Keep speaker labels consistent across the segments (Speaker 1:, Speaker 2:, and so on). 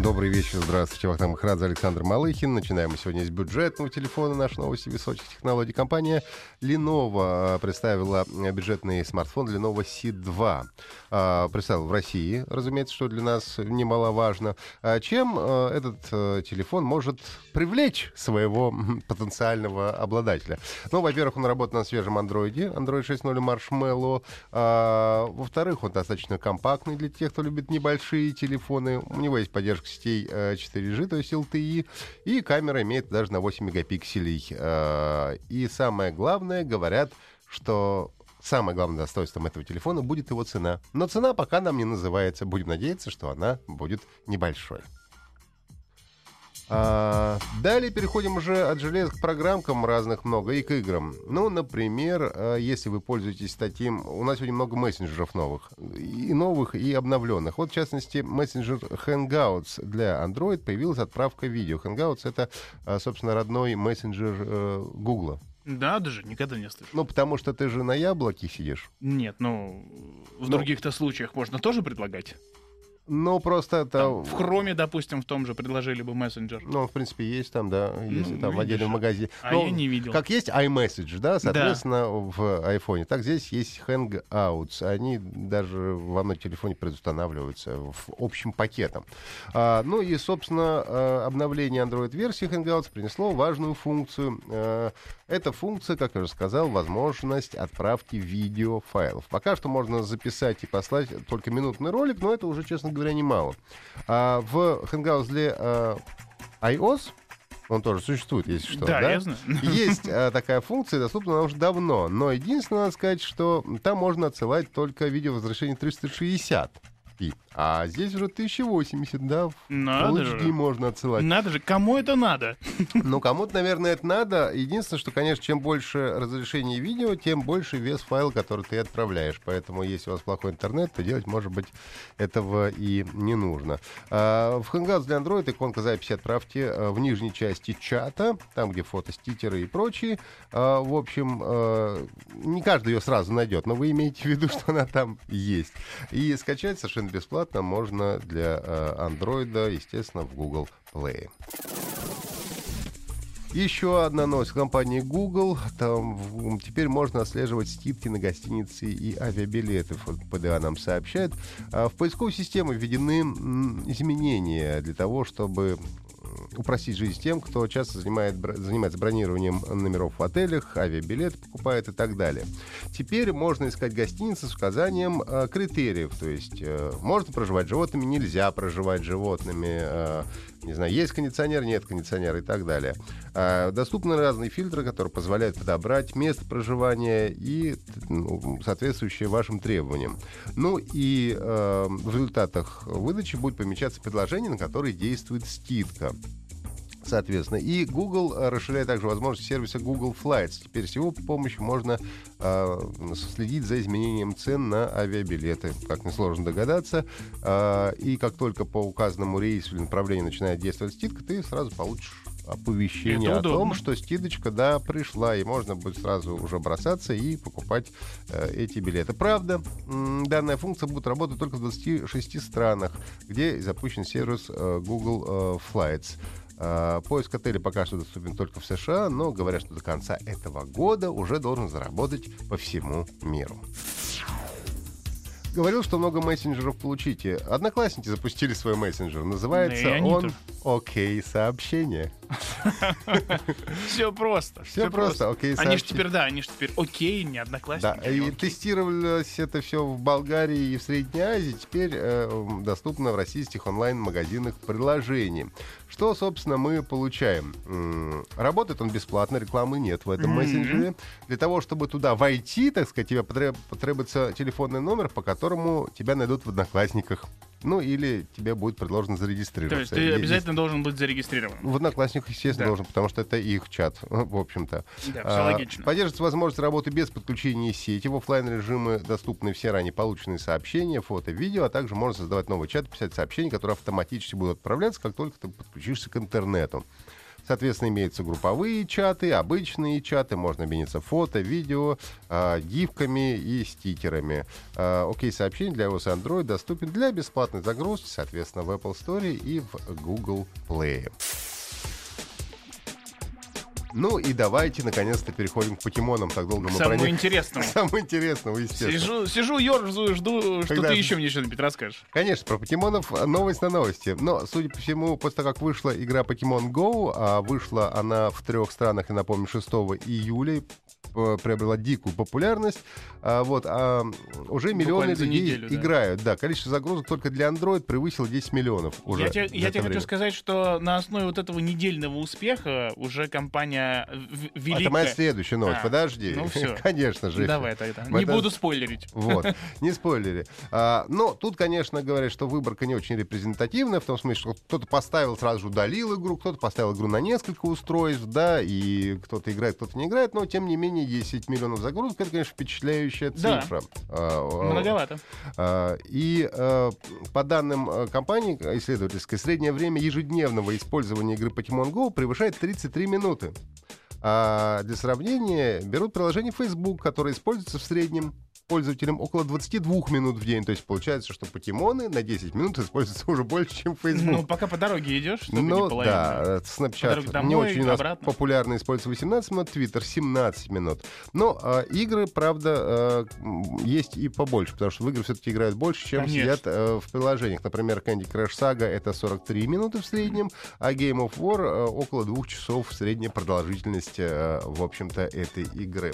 Speaker 1: Добрый вечер, здравствуйте. Вахтанг Махрадзе, Александр Малыхин. Начинаем мы сегодня с бюджетного телефона нашей новости высоких технологий. Компания Lenovo а, представила бюджетный смартфон Lenovo C2. А, представил в России, разумеется, что для нас немаловажно. А чем этот телефон может привлечь своего потенциального обладателя? Ну, во-первых, он работает на свежем андроиде, Android 6.0 Marshmallow. Во-вторых, он достаточно компактный для тех, кто любит небольшие телефоны. У него есть поддержка сетей 4G, то есть LTE, и камера имеет даже на 8 мегапикселей. И самое главное, говорят, что самое главное достоинством этого телефона будет его цена. Но цена пока нам не называется. Будем надеяться, что она будет небольшой. А, далее переходим уже от железа к программкам разных много и к играм. Ну, например, а, если вы пользуетесь таким... У нас сегодня много мессенджеров новых. И новых, и обновленных. Вот, в частности, мессенджер Hangouts для Android появилась отправка видео. Hangouts — это, а, собственно, родной мессенджер э, Google.
Speaker 2: Да, даже никогда не слышал.
Speaker 1: Ну, потому что ты же на яблоке сидишь.
Speaker 2: Нет, ну, в ну, других-то случаях можно тоже предлагать.
Speaker 1: Ну, просто это... Там,
Speaker 2: в Хроме, допустим, в том же предложили бы мессенджер.
Speaker 1: Ну, в принципе, есть там, да, если ну, там в отдельном магазине.
Speaker 2: А Но, я не видел.
Speaker 1: Как есть iMessage, да, соответственно, да. в iPhone. Так здесь есть Hangouts. Они даже во многом телефоне предустанавливаются в общем пакетом. А, ну и, собственно, а, обновление Android-версии Hangouts принесло важную функцию. А, эта функция, как я уже сказал, возможность отправки видеофайлов. Пока что можно записать и послать только минутный ролик, но это уже, честно говоря, немало. А в Hangouts для а, iOS он тоже существует, если что.
Speaker 2: Да,
Speaker 1: да?
Speaker 2: я знаю.
Speaker 1: Есть а, такая функция, доступна она уже давно. Но единственное, надо сказать, что там можно отсылать только видео возвращение 360 p А здесь уже 1080, да?
Speaker 2: Надо
Speaker 1: Full HD же. можно отсылать.
Speaker 2: Надо же, кому это надо?
Speaker 1: Ну, кому-то, наверное, это надо. Единственное, что, конечно, чем больше разрешение видео, тем больше вес файла, который ты отправляешь. Поэтому, если у вас плохой интернет, то делать, может быть, этого и не нужно. А, в Hangouts для Android иконка записи отправьте а, в нижней части чата, там, где фото, стикеры и прочие. А, в общем, а, не каждый ее сразу найдет, но вы имеете в виду, что она там есть. И скачать совершенно бесплатно можно для Android, естественно, в Google Play. Еще одна новость компании Google. Там теперь можно отслеживать скидки на гостиницы и авиабилеты. ПДА нам сообщает. В поисковой системе введены изменения для того, чтобы упростить жизнь тем, кто часто занимает, занимается бронированием номеров в отелях, авиабилет покупает и так далее. Теперь можно искать гостиницы с указанием э, критериев, то есть э, можно проживать животными, нельзя проживать животными, э, не знаю, есть кондиционер, нет кондиционера и так далее. Э, доступны разные фильтры, которые позволяют подобрать место проживания и ну, соответствующие вашим требованиям. Ну и э, в результатах выдачи будет помечаться предложение, на которое действует скидка соответственно. И Google э, расширяет также возможности сервиса Google Flights. Теперь с его помощью можно э, следить за изменением цен на авиабилеты, как несложно догадаться. Э, и как только по указанному рейсу или направлению начинает действовать скидка, ты сразу получишь оповещение о том, что скидочка, да, пришла, и можно будет сразу уже бросаться и покупать э, эти билеты. Правда, данная функция будет работать только в 26 странах, где запущен сервис э, Google э, Flights. А, поиск отеля пока что доступен только в США, но говорят, что до конца этого года уже должен заработать по всему миру говорил, что много мессенджеров получите. Одноклассники запустили свой мессенджер. Называется ну, он «Окей, сообщение».
Speaker 2: Все просто.
Speaker 1: Все просто, окей,
Speaker 2: Они же теперь, да, они же теперь окей, не одноклассники. Да,
Speaker 1: и тестировалось это все в Болгарии и в Средней Азии. Теперь э, доступно в российских онлайн-магазинах приложений. Что, собственно, мы получаем? Работает он бесплатно, рекламы нет в этом мессенджере. Для того, чтобы туда войти, так сказать, тебе потребуется телефонный номер, по которому тебя найдут в Одноклассниках. Ну, или тебе будет предложено зарегистрироваться.
Speaker 2: То есть ты
Speaker 1: Е-
Speaker 2: обязательно должен быть зарегистрирован.
Speaker 1: в Одноклассниках, естественно,
Speaker 2: Да.
Speaker 1: должен, потому что это их чат, в общем-то.
Speaker 2: Да, все
Speaker 1: А,
Speaker 2: логично.
Speaker 1: Поддерживается возможность работы без подключения сети. В оффлайн режимы доступны все ранее полученные сообщения, фото, видео, а также можно создавать новый чат, писать сообщения, которые автоматически будут отправляться, как только ты подключишься к интернету. Соответственно, имеются групповые чаты, обычные чаты, можно обменяться фото, видео, а, гифками и стикерами. А, Окей, сообщение для iOS и Android доступен для бесплатной загрузки, соответственно, в Apple Store и в Google Play. Ну и давайте, наконец-то, переходим к покемонам. Так долго мы про
Speaker 2: Самому
Speaker 1: них...
Speaker 2: интересному.
Speaker 1: Самое интересное, естественно.
Speaker 2: Сижу, сижу, ерзаю, жду, что
Speaker 1: Когда-
Speaker 2: ты еще мне что-нибудь расскажешь.
Speaker 1: Конечно, про покемонов а, новость на новости. Но, судя по всему, после того, как вышла игра Pokemon Go, а вышла она в трех странах, я напомню, 6 июля, приобрела дикую популярность. А, вот, а, уже миллионы людей
Speaker 2: неделю, да.
Speaker 1: играют. Да, количество загрузок только для Android превысило 10 миллионов уже.
Speaker 2: я тебе, я тебе хочу сказать, что на основе вот этого недельного успеха уже компания
Speaker 1: А,
Speaker 2: великая...
Speaker 1: Это моя следующая новость.
Speaker 2: А,
Speaker 1: Подожди.
Speaker 2: ну всё.
Speaker 1: Конечно же.
Speaker 2: Давай тогда. Не
Speaker 1: это-
Speaker 2: буду спойлерить.
Speaker 1: Вот, не спойлери. А, но тут, конечно, говорят, что выборка не очень репрезентативная, в том смысле, что кто-то поставил, сразу же удалил игру, кто-то поставил игру на несколько устройств, да, и кто-то играет, кто-то не играет, но, тем не менее, 10 миллионов загрузок, это, конечно, впечатляющая
Speaker 2: Да.
Speaker 1: цифра. А, а,
Speaker 2: Многовато.
Speaker 1: а, И э, по данным э, компании э, исследовательской, среднее время ежедневного использования игры Pokemon Go превышает 33 минуты. А для сравнения берут приложение Facebook, которое используется в среднем пользователям около 22 минут в день. То есть получается, что покемоны на 10 минут используются уже больше, чем Facebook.
Speaker 2: Ну, пока по дороге идешь, чтобы не
Speaker 1: Ну
Speaker 2: половина.
Speaker 1: да, э,
Speaker 2: По
Speaker 1: Snapchat
Speaker 2: дороге домой,
Speaker 1: не очень у нас
Speaker 2: обратно.
Speaker 1: популярно используется 18 минут, Twitter 17 минут. Но э, игры, правда, э, есть и побольше, потому что в игры все-таки играют больше, чем
Speaker 2: Конечно.
Speaker 1: сидят э, в приложениях. Например, Candy Crush Saga это 43 минуты в среднем, а Game of War э, около двух часов средняя продолжительность, э, в общем-то, этой игры.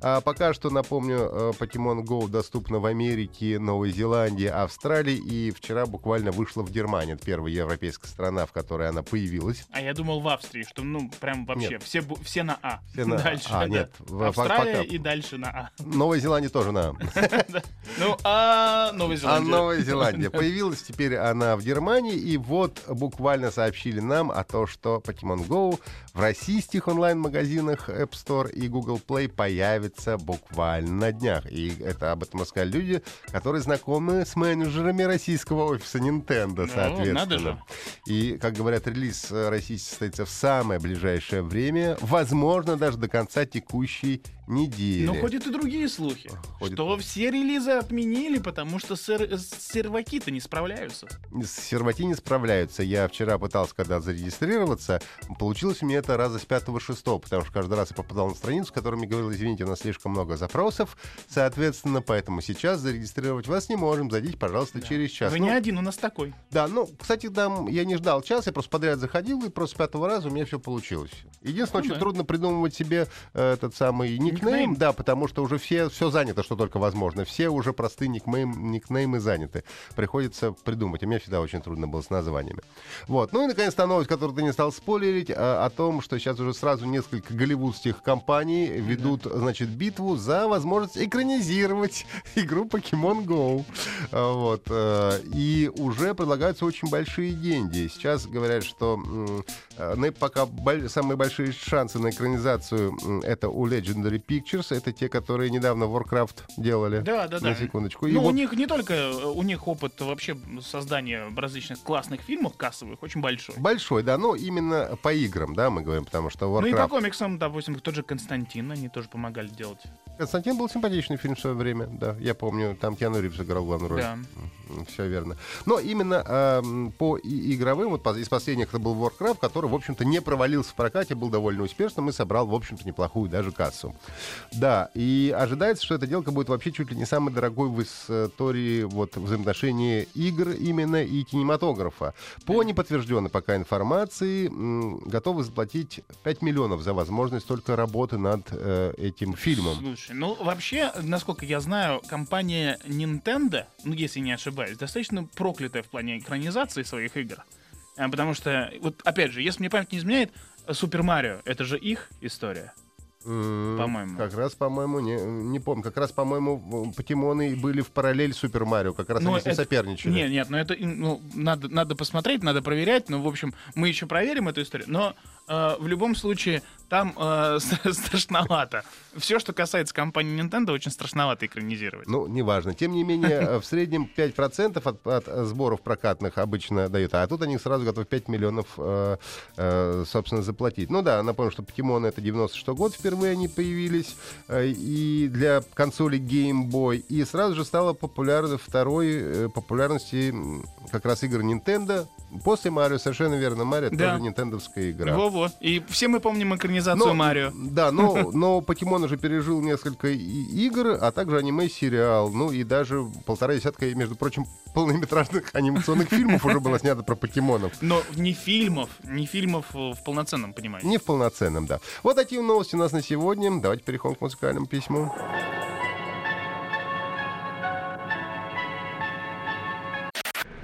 Speaker 1: А пока что, напомню, э, Pokemon Go доступна в Америке, Новой Зеландии, Австралии, и вчера буквально вышла в Германии. Это первая европейская страна, в которой она появилась.
Speaker 2: А я думал в Австрии, что ну прям вообще
Speaker 1: Нет.
Speaker 2: все, все на А.
Speaker 1: Все на А.
Speaker 2: дальше.
Speaker 1: А,
Speaker 2: да.
Speaker 1: нет, в-
Speaker 2: Австралия
Speaker 1: пока-
Speaker 2: и дальше на А.
Speaker 1: Новая Зеландия тоже на.
Speaker 2: Ну, а Новая
Speaker 1: А
Speaker 2: Зеландия.
Speaker 1: Новая Зеландия. Появилась теперь она в Германии, и вот буквально сообщили нам о том, что Pokemon Go в российских онлайн-магазинах App Store и Google Play появится буквально на днях. И это об этом рассказали люди, которые знакомы с менеджерами российского офиса Nintendo,
Speaker 2: Ну,
Speaker 1: соответственно.
Speaker 2: надо же.
Speaker 1: И, как говорят, релиз российский состоится в самое ближайшее время, возможно, даже до конца текущей недели.
Speaker 2: Но ходят и другие слухи,
Speaker 1: Ходят.
Speaker 2: что все релизы отменили, потому что сер- серваки-то не справляются.
Speaker 1: с серваки не справляются. Я вчера пытался, когда зарегистрироваться, получилось у меня это раза с пятого-шестого, потому что каждый раз я попадал на страницу, которая мне говорила, извините, у нас слишком много запросов, соответственно, поэтому сейчас зарегистрировать вас не можем, зайдите, пожалуйста, через час.
Speaker 2: Вы
Speaker 1: Ну,
Speaker 2: не один, у нас такой.
Speaker 1: Да, ну, кстати, там я не ждал час, я просто подряд заходил, и просто с пятого раза у меня все получилось. Единственное,
Speaker 2: Ну
Speaker 1: очень
Speaker 2: да.
Speaker 1: трудно придумывать себе э, этот самый никнейм, да, потому что уже все, все занято, что только возможно. Все уже простые никнейм, никнеймы заняты. Приходится придумать. И мне всегда очень трудно было с названиями. Вот. Ну и, наконец-то, новость, которую ты не стал спойлерить, а, о том, что сейчас уже сразу несколько голливудских компаний ведут, значит, битву за возможность экранизировать игру Pokemon Go. А, Вот. э, И уже предлагаются очень большие деньги. Сейчас говорят, что э, пока самые большие шансы на экранизацию это у Legendary Pictures. Это те, которые недавно Warcraft делали.
Speaker 2: Да, да, да.
Speaker 1: На секундочку. И
Speaker 2: Ну, у
Speaker 1: вот-
Speaker 2: них не только, э, у них опыт вообще создания различных классных фильмов кассовых очень большой.
Speaker 1: Большой, да, но именно по играм, да, мы говорим, потому что
Speaker 2: Ну и по
Speaker 1: Warcraft...
Speaker 2: комиксам, допустим, тот же Константин, они тоже помогали делать.
Speaker 1: Константин был симпатичный фильм в свое время, да, я помню, там Киану Ривз играл главную роль.
Speaker 2: Да.
Speaker 1: Все верно. Но именно эм, по и- игровым, вот из последних это был Warcraft, который, в общем-то, не провалился в прокате, был довольно успешным и собрал, в общем-то, неплохую даже кассу. Да, и ожидается, что эта делка будет вообще чуть ли не самой дорогой в истории вот, взаимоотношений игр именно и кинематографа. По неподтвержденной пока информации м, готовы заплатить 5 миллионов за возможность только работы над э, этим фильмом.
Speaker 2: Слушай, ну вообще, насколько я знаю, компания Nintendo, ну если не ошибаюсь, достаточно проклятая в плане экранизации своих игр. А, Потому что, вот опять же, если мне память не изменяет, Супер Марио это же их история.
Speaker 1: М,
Speaker 2: По-моему.
Speaker 1: Как раз, по-моему, не, не помню. Как раз, по-моему, покемоны были в параллель Супер Марио. Как раз
Speaker 2: Ну,
Speaker 1: они с ним
Speaker 2: это-
Speaker 1: соперничали.
Speaker 2: Нет, нет, но это ну, надо, надо посмотреть, надо проверять. Ну, в общем, мы еще проверим эту историю. Но э, в любом случае там э, страшновато. Все, что касается компании Nintendo, очень страшновато экранизировать.
Speaker 1: Ну, неважно. Тем не менее, в среднем 5% от, от сборов прокатных обычно дают. А тут они сразу готовы 5 миллионов, э, э, собственно, заплатить. Ну да, напомню, что покемоны это 96 год впервые они появились. э, И для консоли Game Boy. И сразу же стало популярно второй э, популярности как раз игр Nintendo. После Марио, совершенно верно, Марио
Speaker 2: Да.
Speaker 1: тоже нинтендовская игра.
Speaker 2: Во-во. И все мы помним экранизацию
Speaker 1: Но-
Speaker 2: Марио.
Speaker 1: Да, но, но Покемон уже пережил несколько игр, а также аниме-сериал. Ну и даже полтора десятка, между прочим, полнометражных анимационных фильмов уже было снято про покемонов.
Speaker 2: Но не фильмов, не фильмов в полноценном понимании.
Speaker 1: Не в полноценном, да. Вот такие новости у нас на сегодня. Давайте переходим к музыкальному письму.